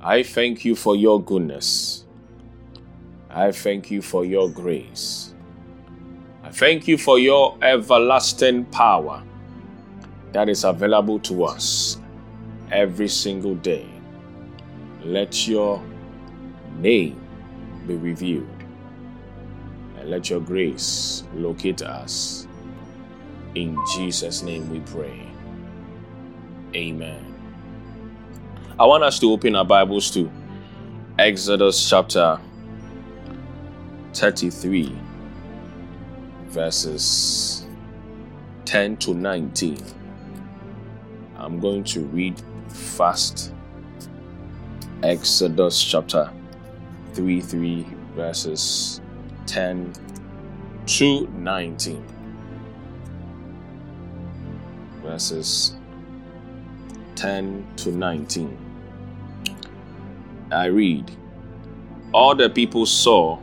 I thank you for your goodness. I thank you for your grace. I thank you for your everlasting power that is available to us every single day. Let your name be revealed and let your grace locate us. In Jesus' name we pray. Amen. I want us to open our Bibles to Exodus chapter 33, verses 10 to 19. I'm going to read fast. Exodus chapter 3 3 verses 10 to 19. Verses 10 to 19. I read All the people saw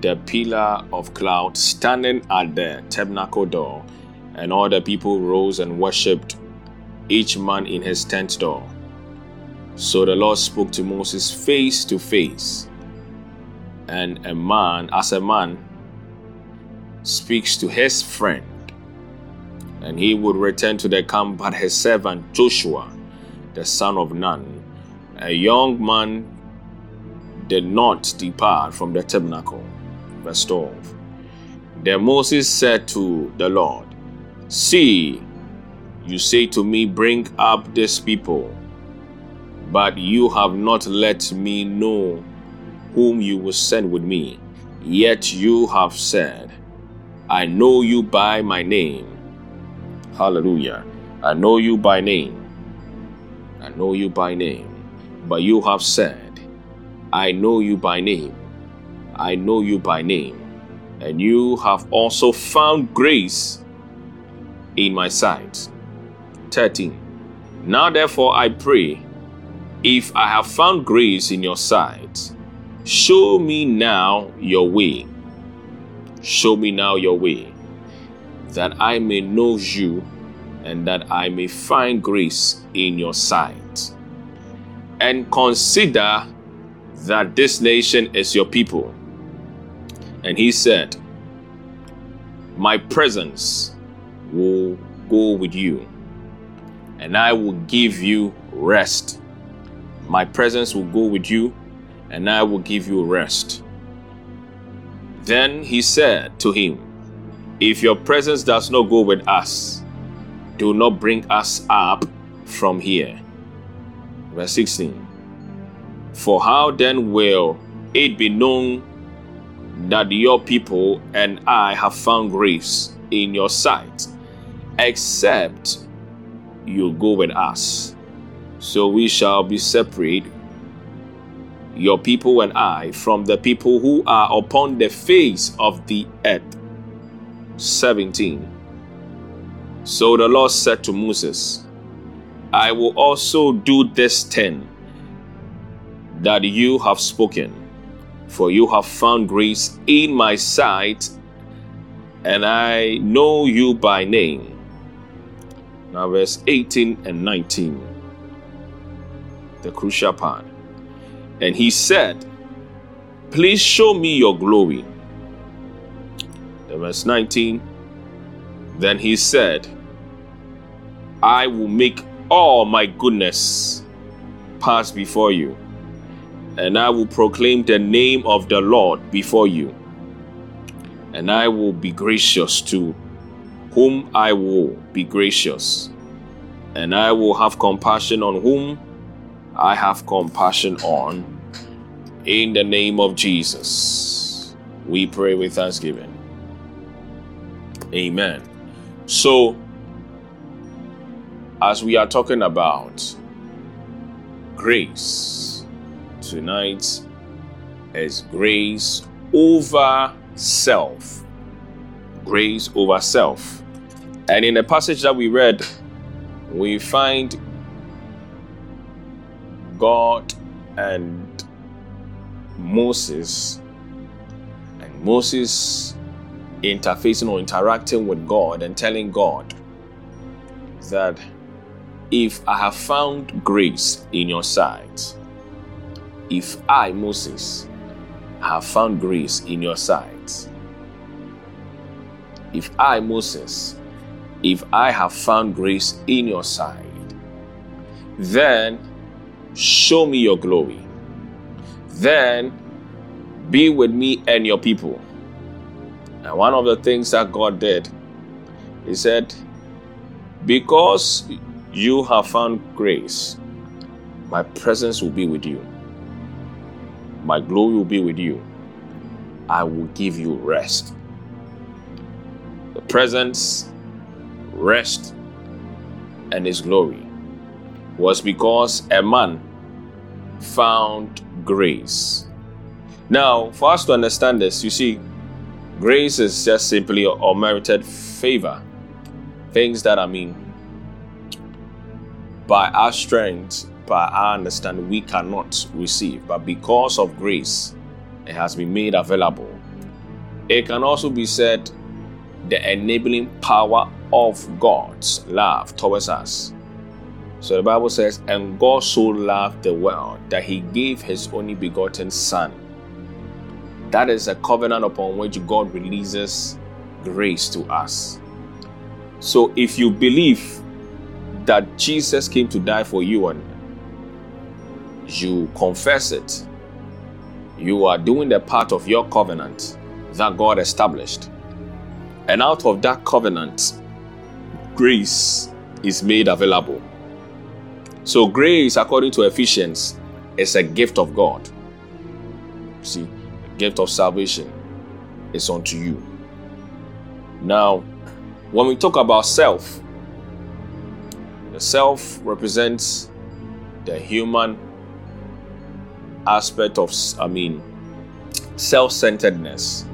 the pillar of cloud standing at the tabernacle door, and all the people rose and worshipped, each man in his tent door. So the Lord spoke to Moses face to face, and a man, as a man, speaks to his friend, and he would return to the camp, but his servant Joshua, the son of Nun, a young man, did not depart from the tabernacle. Verse 12. Then Moses said to the Lord, See, you say to me, Bring up this people, but you have not let me know whom you will send with me. Yet you have said, I know you by my name. Hallelujah. I know you by name. I know you by name. But you have said, I know you by name. I know you by name. And you have also found grace in my sight. 13. Now therefore I pray, if I have found grace in your sight, show me now your way. Show me now your way, that I may know you and that I may find grace in your sight. And consider that this nation is your people. And he said, My presence will go with you, and I will give you rest. My presence will go with you, and I will give you rest. Then he said to him, If your presence does not go with us, do not bring us up from here. Verse 16. For how then will it be known that your people and I have found grace in your sight, except you go with us? So we shall be separate, your people and I, from the people who are upon the face of the earth. 17. So the Lord said to Moses, I will also do this thing that you have spoken, for you have found grace in my sight, and I know you by name. Now, verse 18 and 19, the crucial part. And he said, Please show me your glory. The verse 19, then he said, I will make all my goodness pass before you and I will proclaim the name of the Lord before you. And I will be gracious to whom I will be gracious, and I will have compassion on whom I have compassion on. In the name of Jesus, we pray with thanksgiving. Amen. So, as we are talking about grace, tonight is grace over self. Grace over self. And in the passage that we read, we find God and Moses, and Moses interfacing or interacting with God and telling God that if I have found grace in your sight, If I, Moses, have found grace in your sight, if I, Moses, if I have found grace in your sight, then show me your glory. Then be with me and your people. And one of the things that God did, He said, Because you have found grace, my presence will be with you, my glory will be with you. I will give you rest. The presence, rest, and His glory was because a man found grace. Now, for us to understand this, you see, grace is just simply unmerited favor. Things that I mean, by our strength, by our understanding, we cannot receive. But because of grace, it has been made available. It can also be said the enabling power of God's love towards us. So the Bible says, And God so loved the world that he gave his only begotten Son. That is a covenant upon which God releases grace to us. So if you believe that Jesus came to die for you and you confess it, you are doing the part of your covenant that God established. And out of that covenant, grace is made available. So, grace, according to Ephesians, is a gift of God. See, a gift of salvation is unto you. Now, when we talk about self, the self represents the human aspect of, I mean, self centeredness.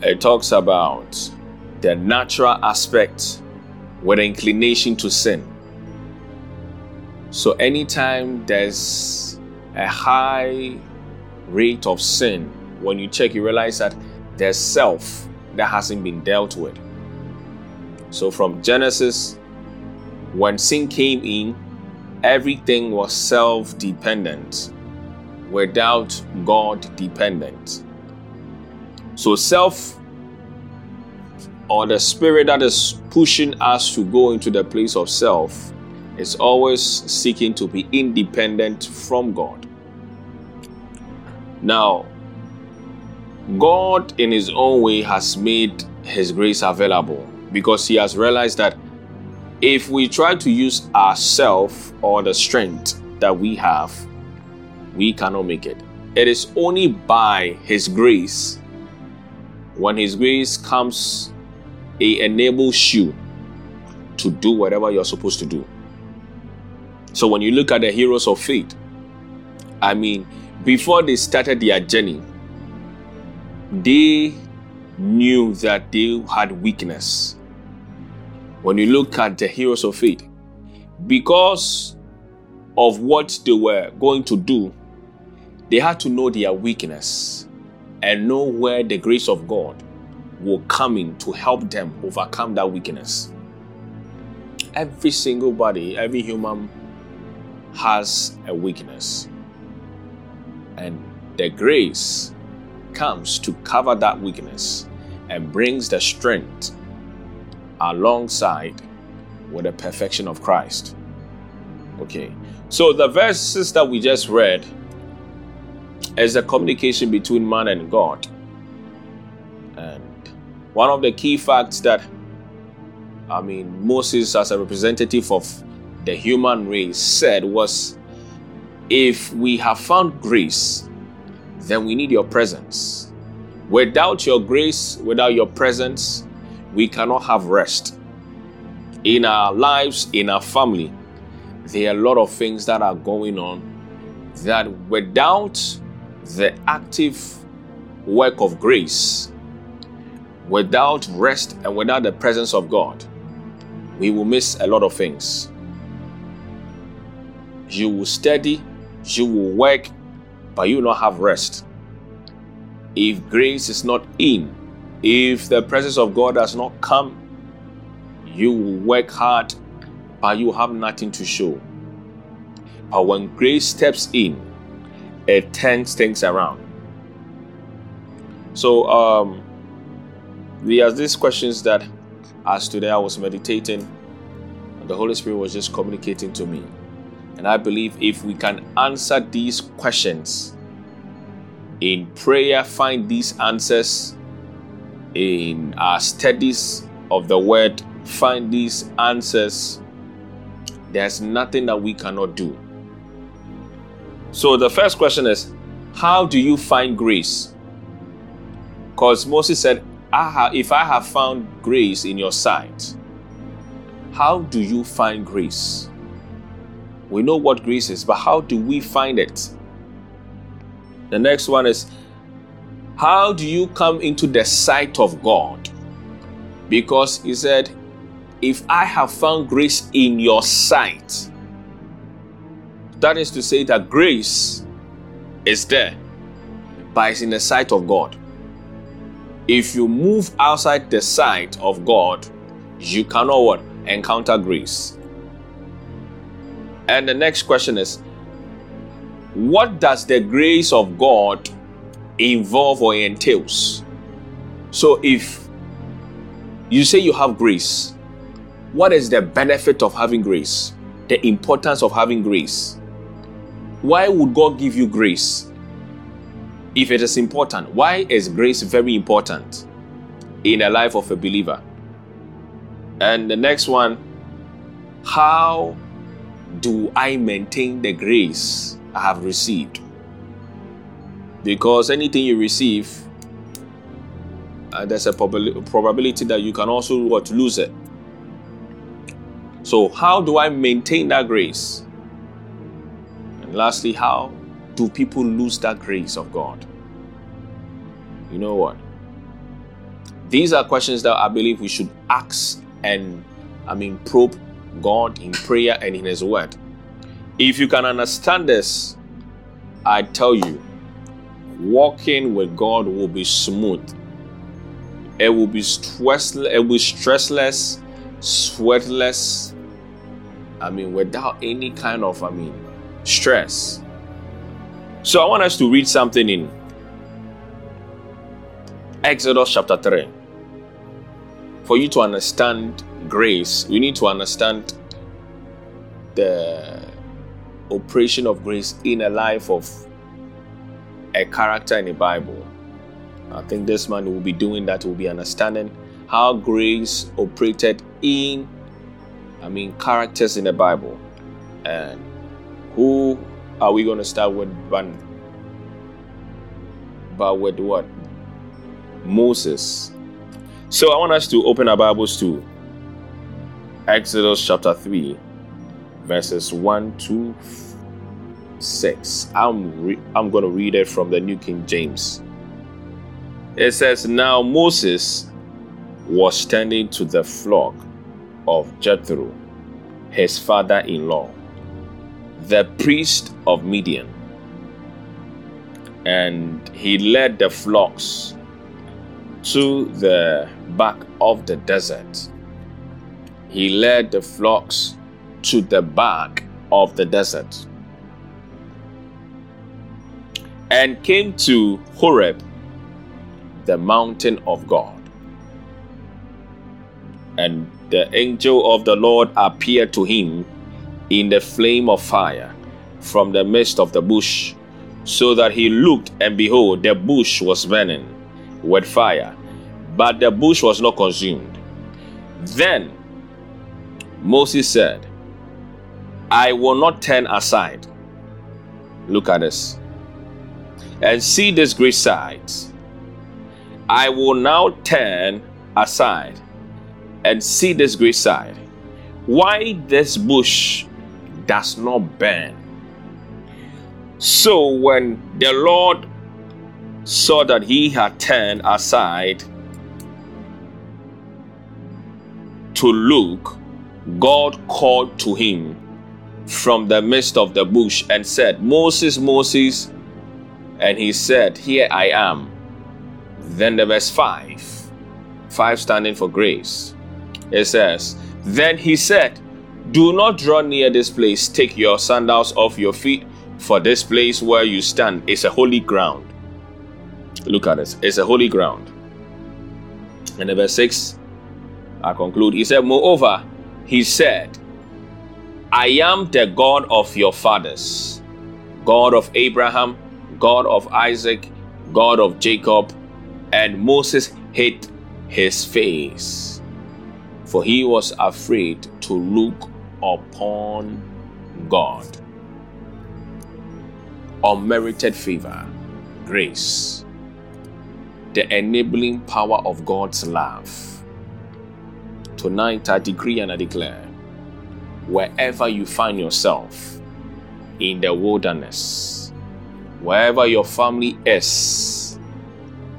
It talks about the natural aspect with an inclination to sin. So, anytime there's a high rate of sin, when you check, you realize that there's self that hasn't been dealt with. So, from Genesis, when sin came in, everything was self dependent without God dependent. So, self or the spirit that is pushing us to go into the place of self is always seeking to be independent from God. Now, God, in His own way, has made His grace available because He has realized that if we try to use ourself or the strength that we have, we cannot make it. It is only by His grace, when His grace comes, it enables you to do whatever you're supposed to do. So when you look at the heroes of faith, I mean, before they started their journey, they knew that they had weakness. When you look at the heroes of faith, because of what they were going to do, they had to know their weakness and know where the grace of God will come in to help them overcome that weakness. Every single body, every human has a weakness. And the grace comes to cover that weakness and brings the strength alongside with the perfection of Christ. Okay, so the verses that we just read is the communication between man and God. And one of the key facts that, I mean, Moses, as a representative of the human race said was if we have found grace, then we need your presence. Without your grace, without your presence, we cannot have rest. In our lives, in our family, there are a lot of things that are going on that without the active work of grace, without rest and without the presence of God, we will miss a lot of things you will study, you will work, but you will not have rest. If grace is not in, if the presence of God does not come, you work hard, but you have nothing to show. But when grace steps in it turns things around. So um there's these questions that as today I was meditating, the Holy Spirit was just communicating to me. And I believe if we can answer these questions in prayer, find these answers in our studies of the word, find these answers, there's nothing that we cannot do. So the first question is How do you find grace? Because Moses said, I If I have found grace in your sight, how do you find grace? We know what grace is, but how do we find it? The next one is How do you come into the sight of God? Because he said, If I have found grace in your sight, that is to say that grace is there, but it's in the sight of God. If you move outside the sight of God, you cannot what? Encounter grace. And the next question is what does the grace of God involve or entails? So if you say you have grace, what is the benefit of having grace? The importance of having grace? Why would God give you grace? If it is important, why is grace very important in the life of a believer? And the next one, how do I maintain the grace I have received? Because anything you receive, uh, there's a prob- probability that you can also what lose it. So how do I maintain that grace? And lastly, how do people lose that grace of God? You know what? These are questions that I believe we should ask and, I mean, probe God in prayer and in His Word. If you can understand this, I tell you, walking with God will be smooth. It will be stressless, it will be stressless, sweatless. I mean, without any kind of, I mean, stress. So I want us to read something in Exodus chapter 3. For you to understand grace, we need to understand the operation of grace in a life of a character in the Bible. I think this man will be doing that, will be understanding how grace operated in, I mean, characters in the Bible. And who are we going to start with? But, but with what? Moses. So I want us to open our Bibles to Exodus chapter 3, verses 1 to 6. I'm, re- I'm going to read it from the New King James. It says, Now Moses was standing to the flock of Jethro, his father in law the priest of Midian. And he led the flocks to the back of the desert. He led the flocks to the back of the desert and came to Horeb, the mountain of God. And the angel of the Lord appeared to him in the flame of fire from the midst of the bush, so that he looked, and behold, the bush was burning with fire, but the bush was not consumed. Then Moses said, I will not turn aside. Look at this. And see this great sight. I will now turn aside and see this great sight. Why this bush does not burn. So when the Lord saw that he had turned aside to look, God called to him from the midst of the bush and said, Moses, Moses. And he said, Here I am. Then the verse 5, 5 standing for grace. It says, Then he said, do not draw near this place. Take your sandals off your feet, For this place where you stand is a holy ground. Look at this. It's a holy ground. And in verse 6, I conclude. He said, Moreover, he said, I am the God of your fathers, God of Abraham, God of Isaac, God of Jacob. And Moses hid his face, for he was afraid to look upon God. Unmerited favor, grace, the enabling power of God's love. Tonight, I decree and I declare wherever you find yourself in the wilderness, wherever your family is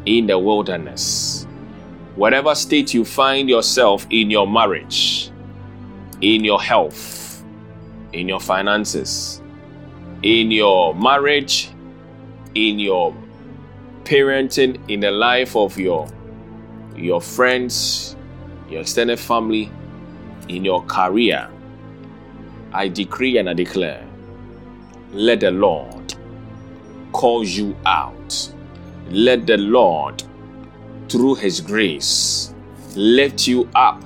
in the wilderness, whatever state you find yourself in your marriage, in your health, in your finances, in your marriage, in your parenting, in the life of your your friends, your extended family, in your career, I decree and I declare, let the Lord call you out. Let the Lord, through His grace, lift you up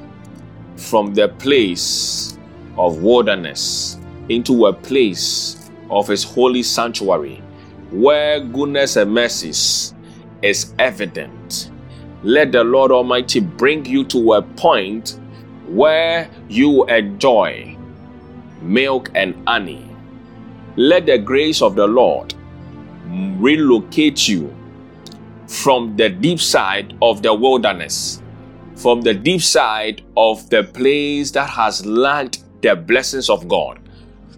from the place of wilderness into a place of His holy sanctuary where goodness and mercies is evident. Let the Lord Almighty bring you to a point where you enjoy milk and honey. Let the grace of the Lord relocate you from the deep side of the wilderness, from the deep side of the place that has learned the blessings of God,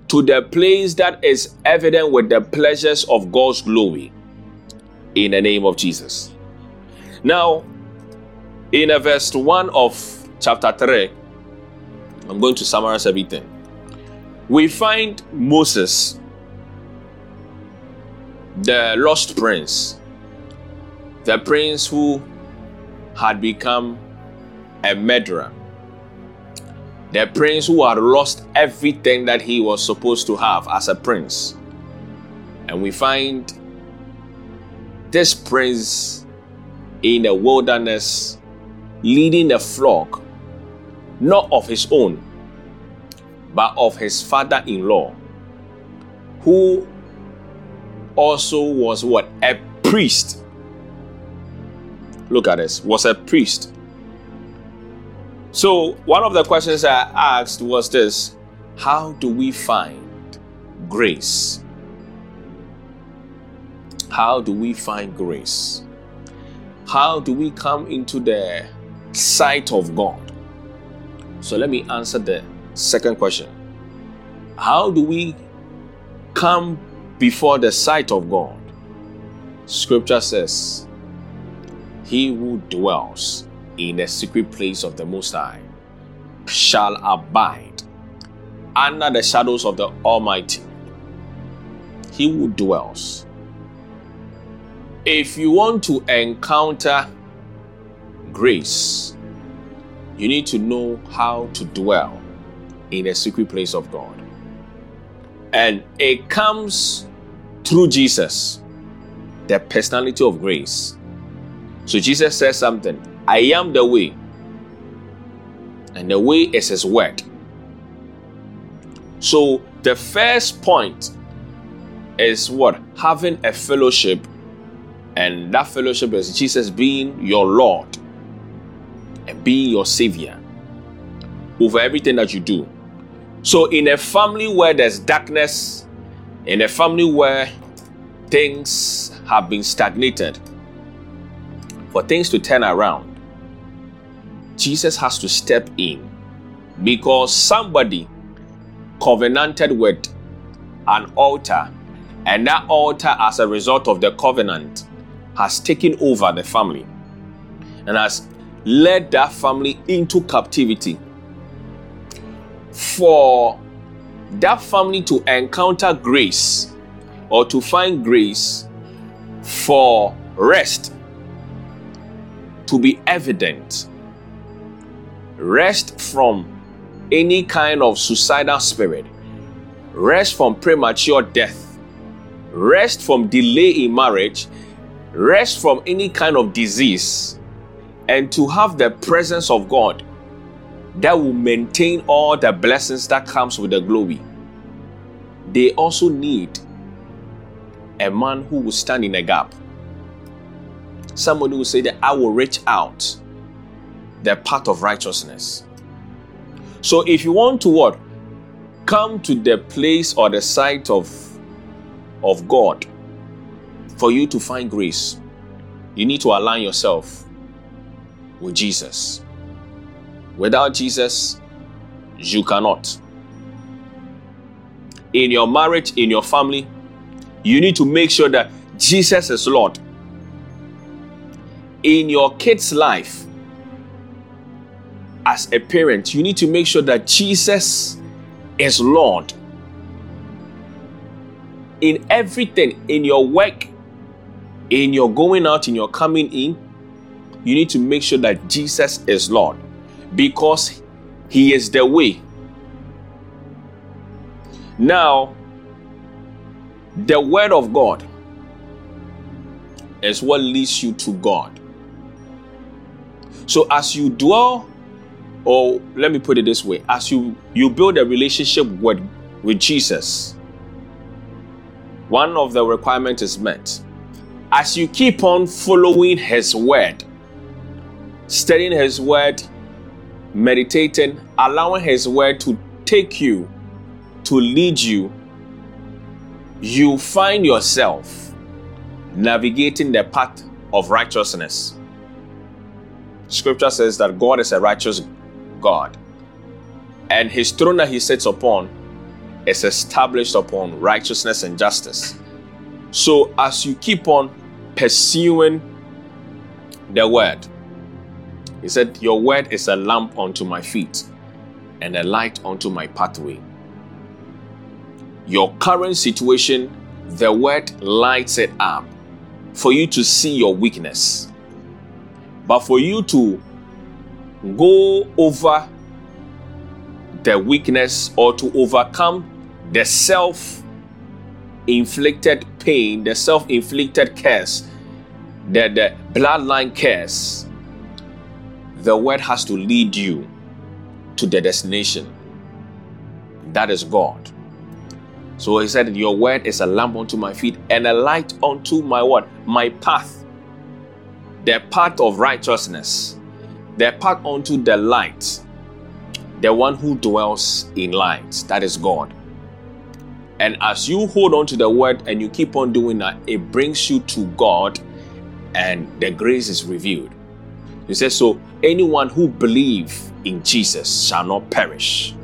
to the place that is evident with the pleasures of God's glory. In the name of Jesus. Now, in verse 1 of chapter 3, I'm going to summarize everything we find Moses, the lost prince, the prince who had become a murderer, the prince who had lost everything that he was supposed to have as a prince. And we find this prince in the wilderness leading a flock, not of his own, but of his father in law, who also was what? A priest. Look at this, was a priest. So, one of the questions I asked was this How do we find grace? How do we find grace? How do we come into the sight of God? So, let me answer the Second question How do we come before the sight of God? Scripture says, He who dwells in a secret place of the Most High shall abide under the shadows of the Almighty. He who dwells. If you want to encounter grace, you need to know how to dwell in a secret place of God. And it comes through Jesus, the personality of grace. So Jesus says something I am the way, and the way is His word. So the first point is what? Having a fellowship, and that fellowship is Jesus being your Lord and being your Savior over everything that you do. So, in a family where there's darkness, in a family where things have been stagnated, for things to turn around, Jesus has to step in because somebody covenanted with an altar, and that altar, as a result of the covenant, has taken over the family and has led that family into captivity for that family to encounter grace or to find grace for rest to be evident, rest from any kind of suicidal spirit, rest from premature death, rest from delay in marriage, rest from any kind of disease, and to have the presence of God that will maintain all the blessings that comes with the glory. They also need a man who will stand in a gap. Somebody will say that I will reach out the path of righteousness. So if you want to what? Come to the place or the sight of, of God for you to find grace, you need to align yourself with Jesus. Without Jesus, you cannot. In your marriage, in your family, you need to make sure that Jesus is Lord. In your kid's life, as a parent, you need to make sure that Jesus is Lord. In everything, in your work, in your going out, in your coming in, you need to make sure that Jesus is Lord because He is the way. Now, the Word of God is what leads you to God. So, as you dwell or let me put it this way as you you build a relationship with with jesus one of the requirements is met as you keep on following his word studying his word meditating allowing his word to take you to lead you you find yourself navigating the path of righteousness scripture says that god is a righteous God. And his throne that he sits upon is established upon righteousness and justice. So as you keep on pursuing the word, he said, Your word is a lamp unto my feet and a light unto my pathway. Your current situation, the word lights it up for you to see your weakness. But for you to go over the weakness or to overcome the self inflicted pain, the self inflicted curse, the, the bloodline curse, the word has to lead you to the destination. That is God. So he said, Your word is a lamp unto my feet and a light unto my what? My path. The path of righteousness the path unto the light, the one who dwells in light, that is God. And as you hold on to the word and you keep on doing that, it brings you to God and the grace is revealed. He says, So anyone who believes in Jesus shall not perish.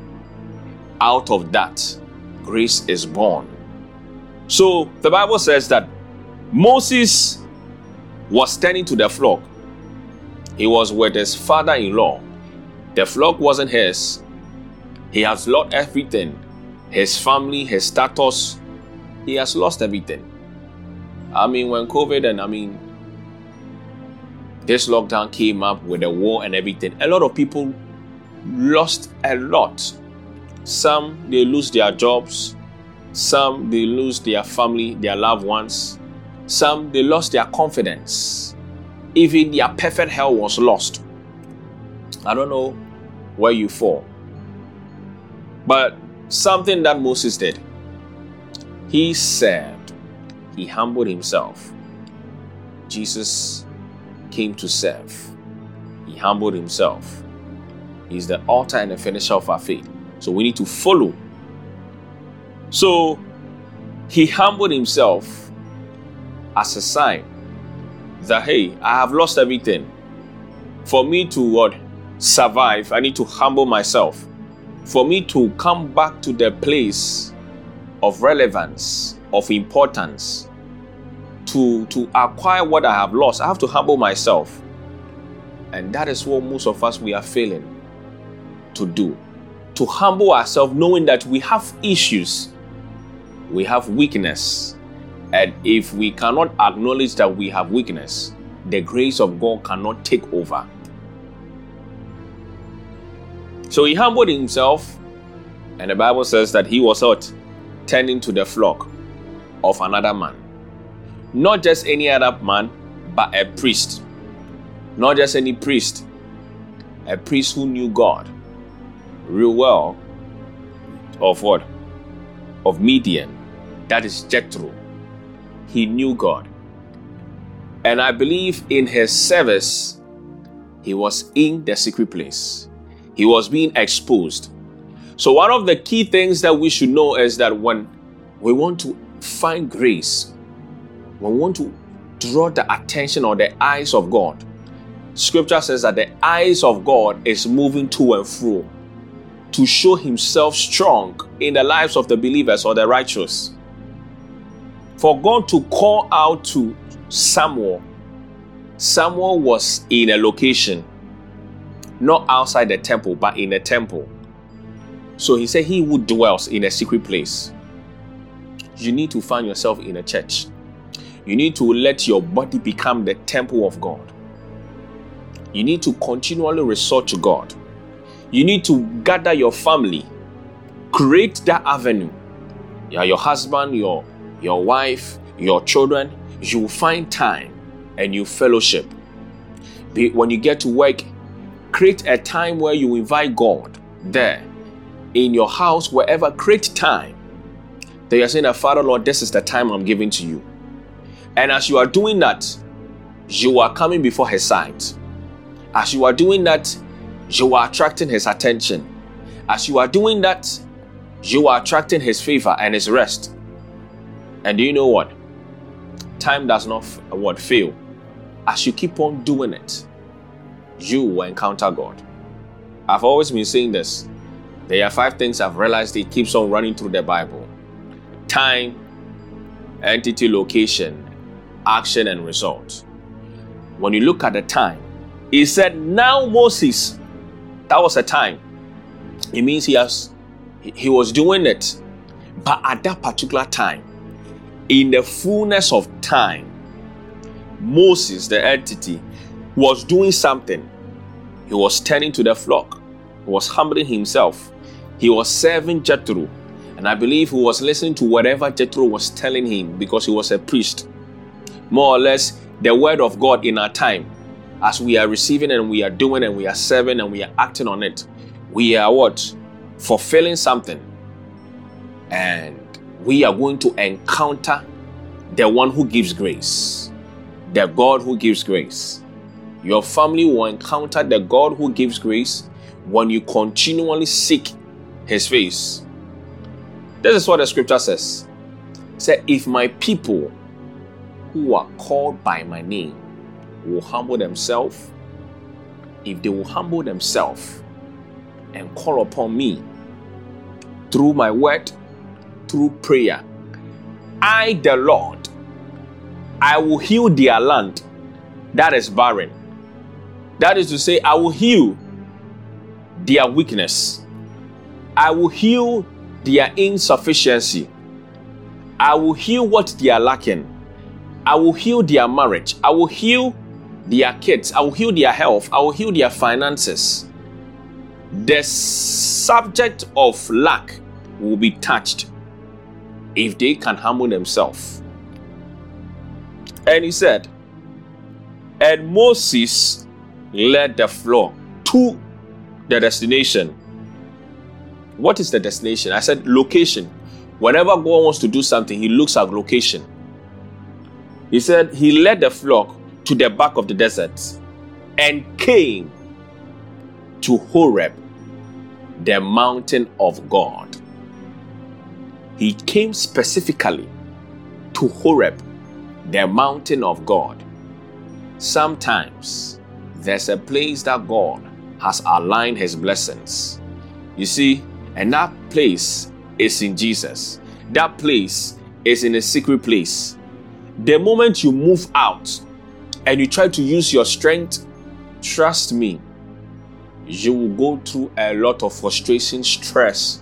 Out of that, grace is born. So the Bible says that Moses was turning to the flock he was with his father in law. The flock wasn't his. He has lost everything his family, his status. He has lost everything. I mean, when COVID and I mean, this lockdown came up with the war and everything, a lot of people lost a lot. Some they lose their jobs, some they lose their family, their loved ones, some they lost their confidence even their perfect health was lost. I don't know where you fall. But something that Moses did, he served, he humbled himself. Jesus came to serve, he humbled himself. He's the author and the finisher of our faith. So we need to follow. So he humbled himself as a sign that hey, I have lost everything. For me to what survive, I need to humble myself. For me to come back to the place of relevance, of importance, to, to acquire what I have lost, I have to humble myself. And that is what most of us we are failing to do. To humble ourselves, knowing that we have issues, we have weakness, and if we cannot acknowledge that we have weakness, the grace of God cannot take over. So he humbled himself, and the Bible says that he was out tending to the flock of another man. Not just any other man, but a priest. Not just any priest, a priest who knew God real well of what? Of Midian. That is Jethro. He knew God. And I believe in his service, he was in the secret place. He was being exposed. So, one of the key things that we should know is that when we want to find grace, we want to draw the attention or the eyes of God, scripture says that the eyes of God is moving to and fro to show himself strong in the lives of the believers or the righteous. For God to call out to Samuel, Samuel was in a location, not outside the temple, but in a temple. So he said, He who dwells in a secret place. You need to find yourself in a church. You need to let your body become the temple of God. You need to continually resort to God. You need to gather your family, create that avenue. Yeah, your husband, your your wife, your children, you find time and you fellowship. When you get to work, create a time where you invite God there in your house, wherever, create time. That you're saying Father Lord, this is the time I'm giving to you. And as you are doing that, you are coming before His sight. As you are doing that, you are attracting his attention. As you are doing that, you are attracting his favor and his rest. And do you know what? Time does not uh, what fail. As you keep on doing it, you will encounter God. I've always been saying this. There are five things I've realized it keeps on running through the Bible time, entity, location, action, and result. When you look at the time, he said, Now Moses that was a time. It means he has he was doing it. But at that particular time, in the fullness of time, Moses, the entity, was doing something. He was turning to the flock. He was humbling himself. He was serving Jethro. And I believe he was listening to whatever Jethro was telling him because he was a priest. More or less, the word of God in our time as we are receiving and we are doing and we are serving and we are acting on it, we are what? Fulfilling something. And we are going to encounter the one who gives grace, the God who gives grace. Your family will encounter the God who gives grace when you continually seek his face. This is what the scripture says. Say, if my people who are called by my name will humble themselves, if they will humble themselves and call upon me through my word, through prayer, I, the Lord, I will heal their land that is barren. That is to say, I will heal their weakness. I will heal their insufficiency. I will heal what they are lacking. I will heal their marriage. I will heal their kids, I will heal their health, I will heal their finances. The subject of lack will be touched if they can humble themselves. And he said, and Moses led the flock to the destination. What is the destination? I said location. Whenever God wants to do something, he looks at location. He said he led the flock to the back of the desert and came to Horeb, the mountain of God. He came specifically to Horeb, the mountain of God. Sometimes there's a place that God has aligned his blessings. You see, and that place is in Jesus. That place is in a secret place. The moment you move out and you try to use your strength, trust me, you will go through a lot of frustration, stress.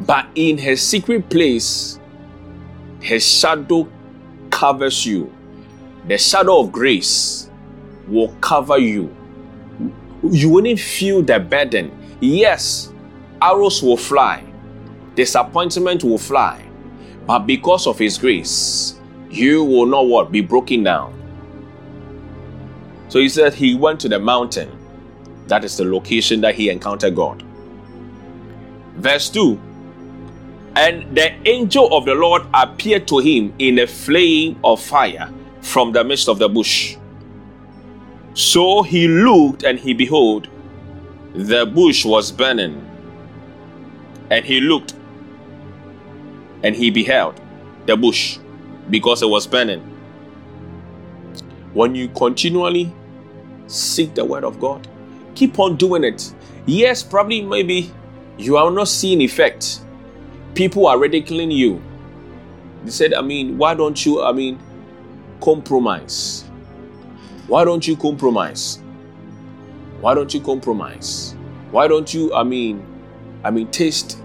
But in his secret place, his shadow covers you. The shadow of grace will cover you. You wouldn't feel the burden. Yes, arrows will fly, disappointment will fly, But because of his grace, you will not what? Be broken down. So he said he went to the mountain. That is the location that he encountered God. Verse 2 And the angel of the Lord appeared to him in a flame of fire from the midst of the bush. So he looked, and he behold, the bush was burning. And he looked, and he beheld the bush because it was burning. When you continually seek the word of God, keep on doing it. Yes, probably maybe you are not seeing effect. People are ridiculing you. They said, I mean, why don't you, I mean, compromise? Why don't you compromise? Why don't you compromise? Why don't you, I mean, I mean, taste,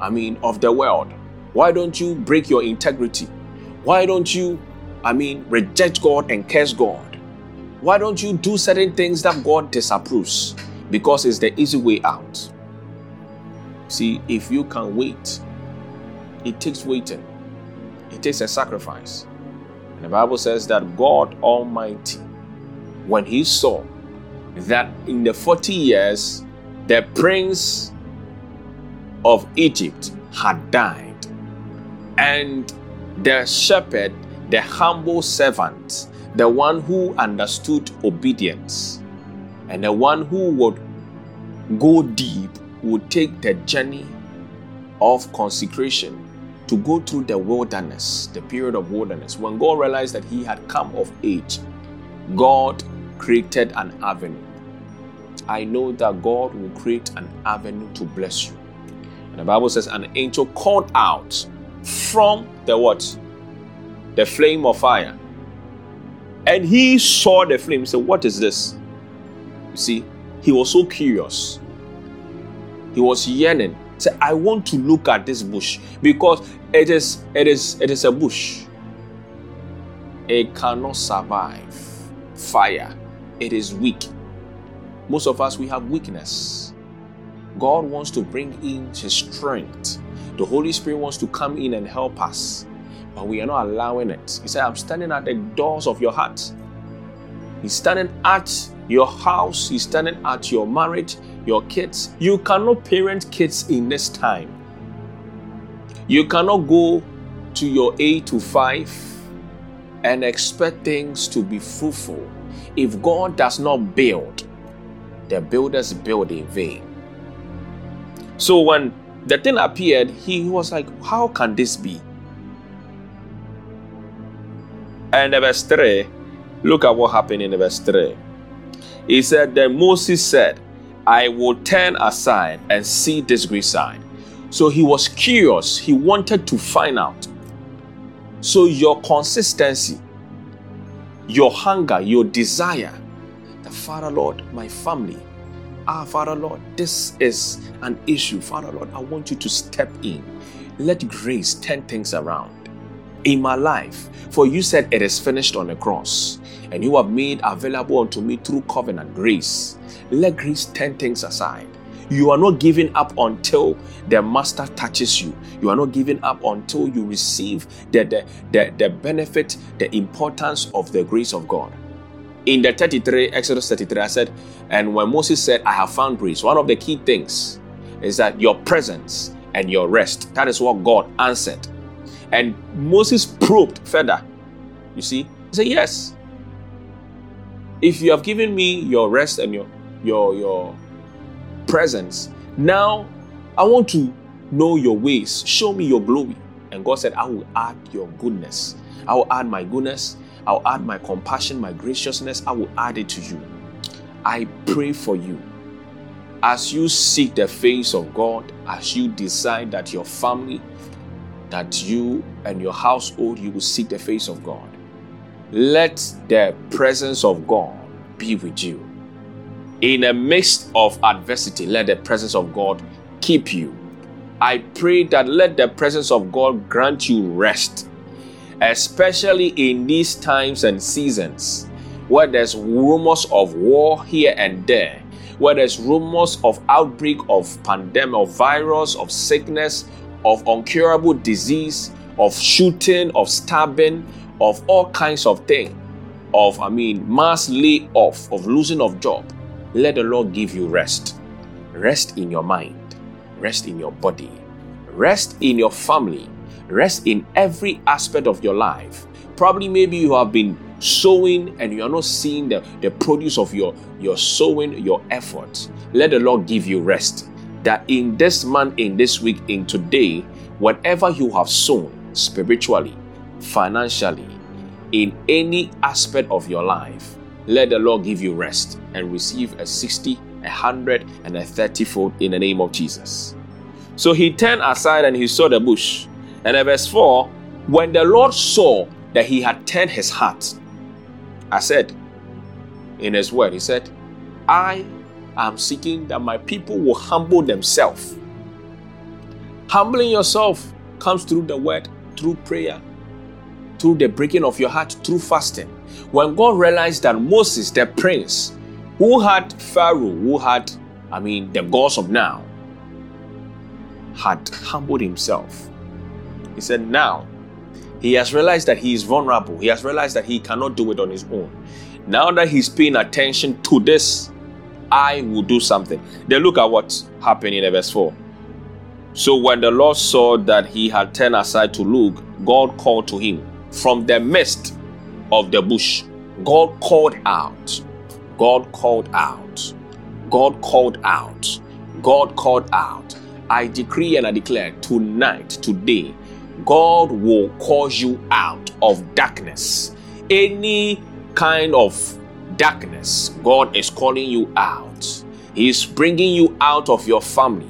I mean, of the world? Why don't you break your integrity? Why don't you, I mean, reject God and curse God? Why don't you do certain things that God disapproves? Because it's the easy way out. See, if you can wait, it takes waiting, it takes a sacrifice. And the Bible says that God Almighty, when He saw that in the 40 years the prince of Egypt had died, and the shepherd, the humble servant, the one who understood obedience, and the one who would go deep, would take the journey of consecration to go through the wilderness, the period of wilderness. When God realized that he had come of age, God created an avenue. I know that God will create an avenue to bless you. And the Bible says, an angel called out from the what? The flame of fire. And he saw the flame. He said, What is this? You see, he was so curious. He was yearning. He said, I want to look at this bush because it is it is it is a bush. It cannot survive fire. It is weak. Most of us we have weakness. God wants to bring in his strength the Holy Spirit wants to come in and help us, but we are not allowing it. He said, I'm standing at the doors of your heart. He's standing at your house, He's standing at your marriage, your kids. You cannot parent kids in this time. You cannot go to your 8 to 5 and expect things to be fruitful. If God does not build, the builders build in vain. So when the thing appeared, he was like, How can this be? And verse 3, look at what happened in verse 3. He said, Then Moses said, I will turn aside and see this great sign. So he was curious, he wanted to find out. So your consistency, your hunger, your desire, the Father Lord, my family, Ah, Father Lord, this is an issue. Father Lord, I want you to step in. Let grace turn things around in my life. For you said it is finished on the cross, and you have made available unto me through covenant grace. Let grace turn things aside. You are not giving up until the master touches you. You are not giving up until you receive the, the, the, the benefit, the importance of the grace of God in the 33, Exodus 33, I said, and when Moses said, I have found grace, one of the key things is that your presence and your rest. That is what God answered. And Moses probed further. You see, he said, Yes. If you have given me your rest and your your your presence, now I want to know your ways. Show me your glory. And God said, I will add your goodness. I will add my goodness I'll add my compassion, my graciousness, I will add it to you. I pray for you. As you seek the face of God, as you decide that your family, that you and your household, you will seek the face of God. Let the presence of God be with you. In the midst of adversity, let the presence of God keep you. I pray that let the presence of God grant you rest especially in these times and seasons where there's rumors of war here and there, where there's rumors of outbreak of pandemic, of virus, of sickness, of uncurable disease, of shooting, of stabbing, of all kinds of things, of, I mean, mass layoff, of losing of job, let the Lord give you rest. Rest in your mind, rest in your body, rest in your family, rest in every aspect of your life. Probably, maybe you have been sowing and you are not seeing the, the produce of your, your sowing, your effort. Let the Lord give you rest. That in this month, in this week, in today, whatever you have sown spiritually, financially, in any aspect of your life, let the Lord give you rest and receive a 60, a 100, and a 30 fold in the name of Jesus. So he turned aside and he saw the bush. And in verse 4, when the Lord saw that he had turned his heart, I said in his word, he said, I am seeking that my people will humble themselves. Humbling yourself comes through the word, through prayer, through the breaking of your heart, through fasting. When God realized that Moses, the prince, who had Pharaoh, who had, I mean, the gods of now, had humbled himself, he said, Now he has realized that he is vulnerable. He has realized that he cannot do it on his own. Now that he's paying attention to this, I will do something. Then look at what happened in verse 4. So when the Lord saw that he had turned aside to look, God called to him from the midst of the bush. God called out. God called out. God called out. God called out. I decree and I declare tonight, today, God will cause you out of darkness. Any kind of darkness, God is calling you out. He is bringing you out of your family.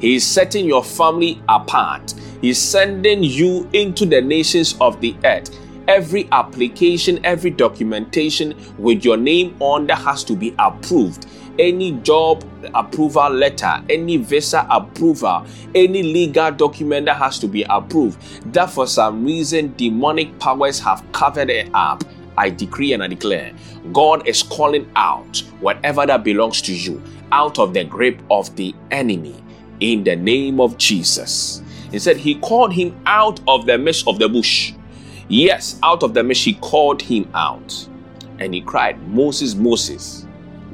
He is setting your family apart. He's sending you into the nations of the earth. Every application, every documentation with your name on that has to be approved any job approval letter, any visa approval, any legal document that has to be approved, that for some reason demonic powers have covered it up. I decree and I declare, God is calling out whatever that belongs to you out of the grip of the enemy in the name of Jesus. He said, He called him out of the midst of the bush. Yes, out of the midst, He called him out. And he cried, Moses, Moses.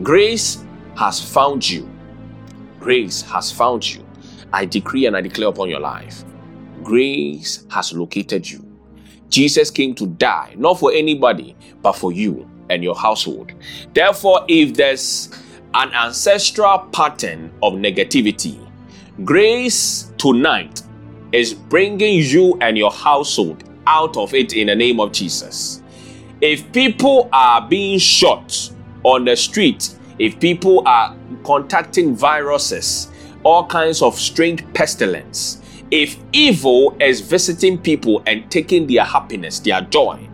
Grace has found you. Grace has found you. I decree and I declare upon your life. Grace has located you. Jesus came to die, not for anybody, but for you and your household. Therefore, if there's an ancestral pattern of negativity, grace tonight is bringing you and your household out of it in the name of Jesus. If people are being shot on the street if people are contacting viruses, all kinds of strange pestilence, if evil is visiting people and taking their happiness, their joy,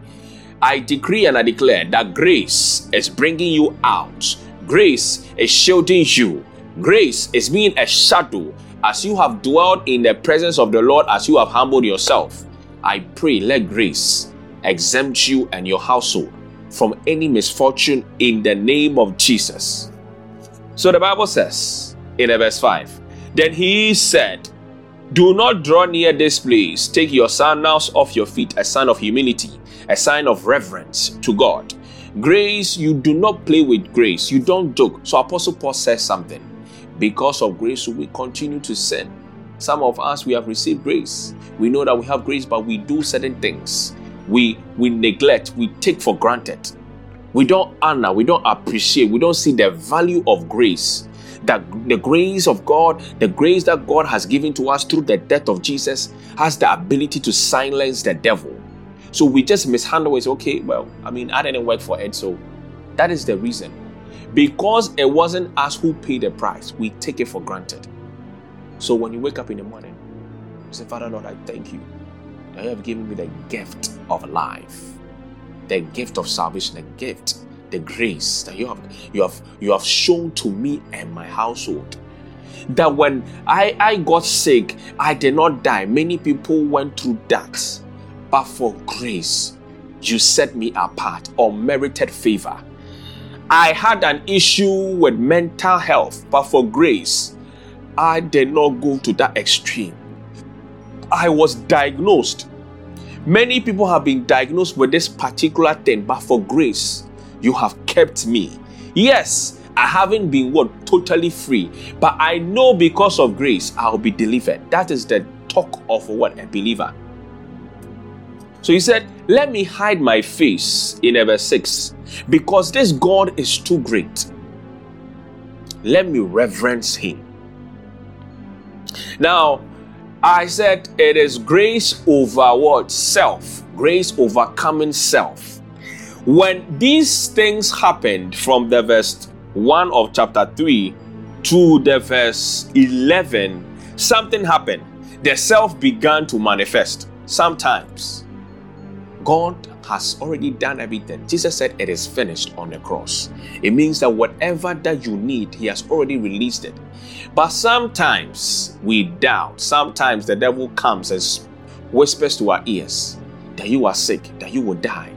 I decree and I declare that grace is bringing you out. Grace is shielding you. Grace is being a shadow as you have dwelled in the presence of the Lord, as you have humbled yourself. I pray, let grace exempt you and your household from any misfortune in the name of Jesus. So the Bible says in verse 5 Then he said, Do not draw near this place. Take your sandals off your feet, a sign of humility, a sign of reverence to God. Grace, you do not play with grace. You don't joke. So Apostle Paul says something. Because of grace, we continue to sin. Some of us, we have received grace. We know that we have grace, but we do certain things we we neglect, we take for granted. We don't honor, we don't appreciate, we don't see the value of grace. That the grace of God, the grace that God has given to us through the death of Jesus, has the ability to silence the devil. So we just mishandle it. Okay, well, I mean, I didn't work for it, so that is the reason. Because it wasn't us who paid the price, we take it for granted. So when you wake up in the morning, you say, Father Lord, I thank you you have given me the gift of life, the gift of salvation, the gift, the grace that you have you have you have shown to me and my household. That when I, I got sick, I did not die. Many people went through that. But for grace, you set me apart or merited favor. I had an issue with mental health, but for grace, I did not go to that extreme. I was diagnosed Many people have been diagnosed with this particular thing, but for grace, you have kept me. Yes, I haven't been what totally free, but I know because of grace I'll be delivered. That is the talk of what a believer. So he said, Let me hide my face in verse 6 because this God is too great. Let me reverence him. Now, I said it is grace over what? Self. Grace overcoming self. When these things happened from the verse 1 of chapter 3 to the verse 11, something happened. The self began to manifest. Sometimes God has already done everything. Jesus said it is finished on the cross. It means that whatever that you need, He has already released it. But sometimes we doubt. Sometimes the devil comes and whispers to our ears that you are sick, that you will die,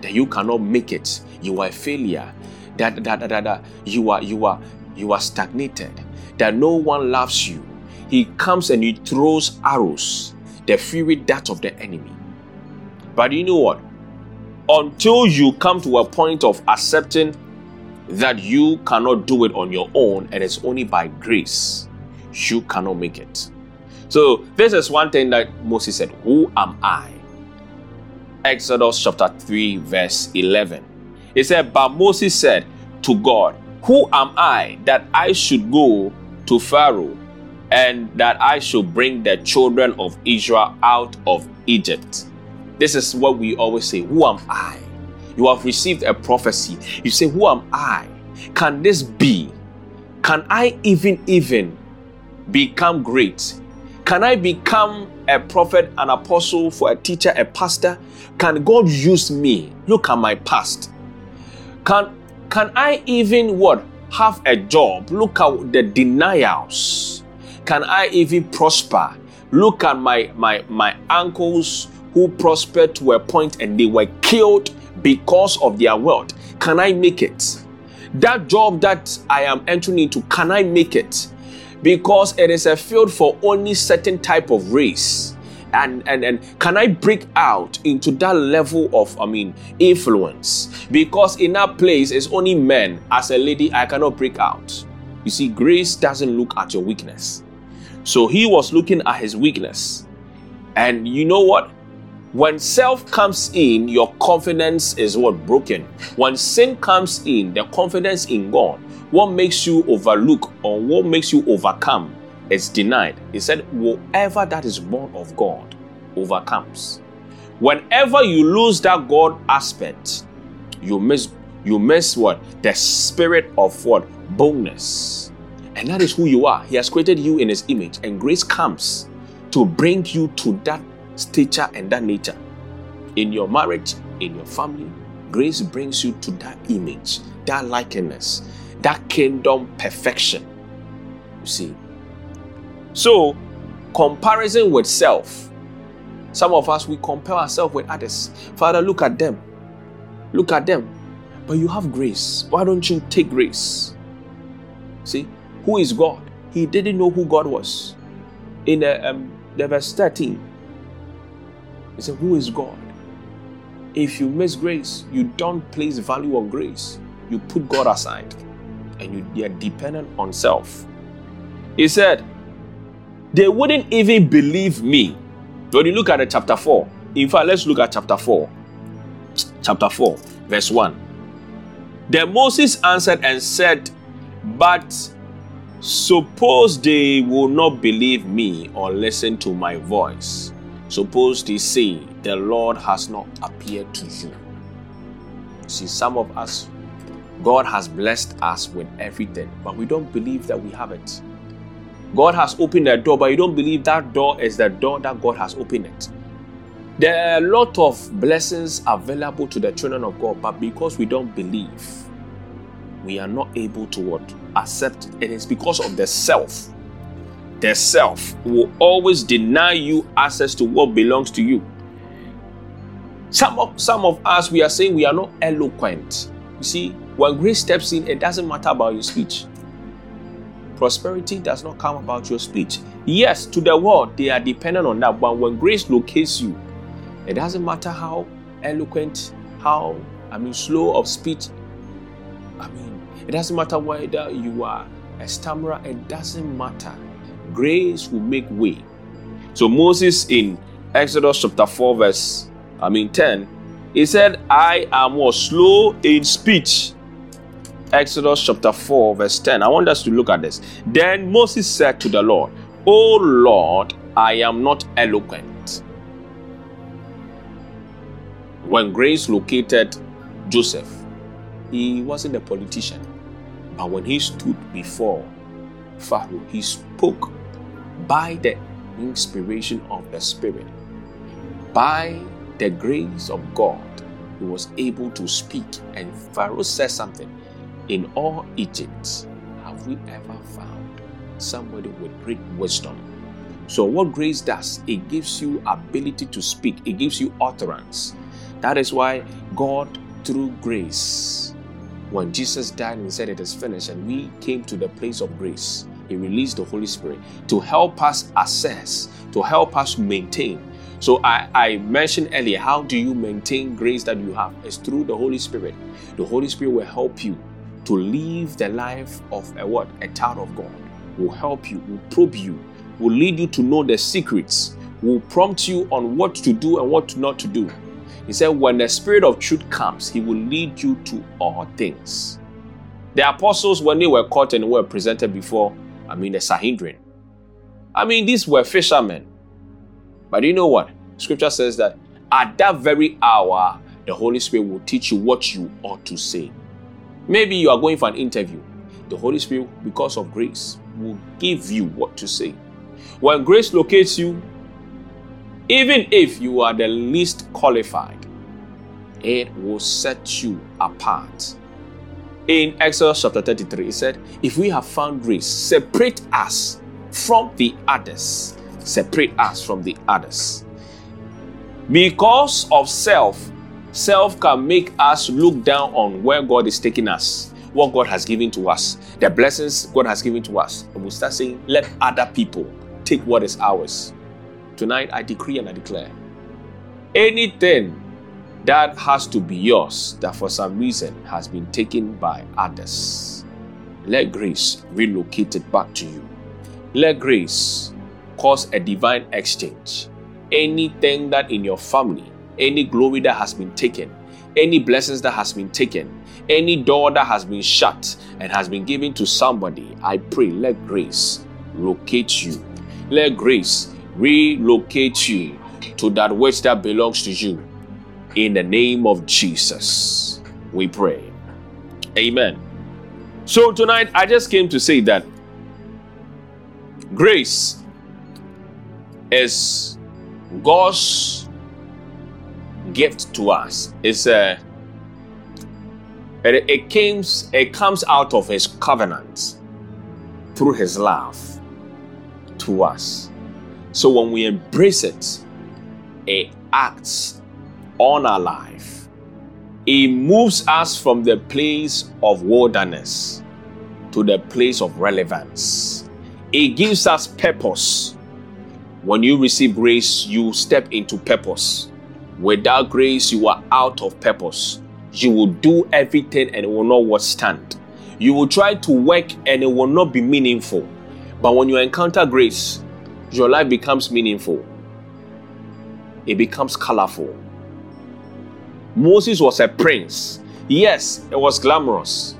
that you cannot make it, you are a failure, that, that, that, that, that you are you are you are stagnated, that no one loves you. He comes and he throws arrows, the fury dart of the enemy. But you know what? Until you come to a point of accepting that you cannot do it on your own and it's only by grace, you cannot make it. So, this is one thing that Moses said Who am I? Exodus chapter 3, verse 11. He said, But Moses said to God, Who am I that I should go to Pharaoh and that I should bring the children of Israel out of Egypt? This is what we always say Who am I? You have received a prophecy. You say, Who am I? Can this be? Can I even, even become great? Can I become a prophet, an apostle, for a teacher, a pastor? Can God use me? Look at my past. Can can I even what have a job? Look at the denials. Can I even prosper? Look at my my my uncles who prospered to a point and they were killed because of their wealth. Can I make it? That job that I am entering into, can I make it? Because it is a field for only certain type of race. And, and and can I break out into that level of I mean influence? Because in that place it's only men. As a lady, I cannot break out. You see, grace doesn't look at your weakness. So he was looking at his weakness. And you know what? When self comes in, your confidence is what broken. When sin comes in, the confidence in God, what makes you overlook or what makes you overcome is denied. He said, Whoever that is born of God overcomes. Whenever you lose that God aspect, you miss you miss what? The spirit of what? Boldness. And that is who you are. He has created you in his image, and grace comes to bring you to that stature and that nature. In your marriage, in your family, grace brings you to that image, that likeness, that kingdom perfection. You see. So, comparison with self. Some of us, we compare ourselves with others. Father, look at them. Look at them. But you have grace. Why don't you take grace? See, who is God? He didn't know who God was. In the, um, the verse 13, he said, Who is God? If you miss grace, you don't place value on grace. You put God aside and you, are dependent on self. He said, They wouldn't even believe me. When you look at the chapter 4, in fact, let's look at chapter 4. Chapter 4, verse 1. Then Moses answered and said, But suppose they will not believe me or listen to my voice. Suppose they say, The Lord has not appeared to you. See, some of us, God has blessed us with everything, but we don't believe that we have it. God has opened a door, but you don't believe that door is the door that God has opened it. There are a lot of blessings available to the children of God, but because we don't believe, we are not able to what? Accept it. It is because of the self the self will always deny you access to what belongs to you. Some of some of us we are saying we are not eloquent. You see, when grace steps in, it doesn't matter about your speech. Prosperity does not come about your speech. Yes, to the world, they are dependent on that. But when grace locates you, It doesn't matter how eloquent, how, I mean, slow of speech. I mean, it doesn't matter whether you are a stammerer, it doesn't matter. Grace will make way. So Moses in Exodus chapter 4, verse I mean 10, he said, I am more slow in speech. Exodus chapter 4, verse 10. I want us to look at this. Then Moses said to the Lord, O Lord, I am not eloquent. When grace located Joseph, he wasn't a politician. But when he stood before Pharaoh, he spoke by the inspiration of the Spirit. By the grace of God, he was able to speak. And Pharaoh said something In all Egypt, have we ever found somebody with great wisdom? So, what grace does, it gives you ability to speak, it gives you utterance. That is why God, through grace, when Jesus died and said it is finished, and we came to the place of grace, He released the Holy Spirit to help us assess, to help us maintain. So I, I mentioned earlier, how do you maintain grace that you have? It's through the Holy Spirit. The Holy Spirit will help you to live the life of a what? A child of God. Will help you, will probe you, will lead you to know the secrets, will prompt you on what to do and what not to do. He said, when the Spirit of truth comes, He will lead you to all things. The apostles, when they were caught and were presented before, I mean, the Sanhedrin, I mean, these were fishermen. But you know what? Scripture says that at that very hour, the Holy Spirit will teach you what you ought to say. Maybe you are going for an interview. The Holy Spirit, because of grace, will give you what to say. When grace locates you, even if you are the least qualified, it will set you apart. In Exodus chapter 33, it said, If we have found grace, separate us from the others. Separate us from the others. Because of self, self can make us look down on where God is taking us, what God has given to us, the blessings God has given to us. And we start saying, Let other people take what is ours. Tonight, I decree and I declare anything that has to be yours that for some reason has been taken by others, let grace relocate it back to you. Let grace cause a divine exchange. Anything that in your family, any glory that has been taken, any blessings that has been taken, any door that has been shut and has been given to somebody, I pray let grace locate you. Let grace relocate you to that which that belongs to you. In the name of Jesus, we pray. Amen. So tonight, I just came to say that grace is God's gift to us. It's a it, it comes it comes out of His covenant through His love to us. So when we embrace it, it acts on our life. It moves us from the place of wilderness to the place of relevance. It gives us purpose. When you receive grace, you step into purpose. Without grace, you are out of purpose. You will do everything and it will not withstand. You will try to work and it will not be meaningful. But when you encounter grace, your life becomes meaningful, it becomes colorful. Moses was a prince. Yes, it was glamorous,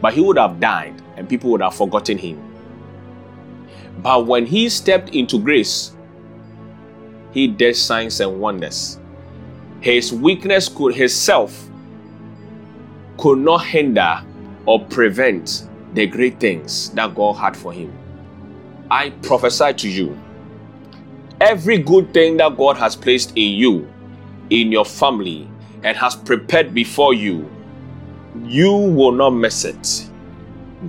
but he would have died and people would have forgotten him. But when he stepped into grace, he did signs and wonders. His weakness could, his self, could not hinder or prevent the great things that God had for him. I prophesy to you every good thing that God has placed in you, in your family, and has prepared before you, you will not miss it.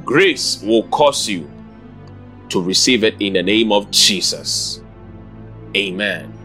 Grace will cause you to receive it in the name of Jesus. Amen.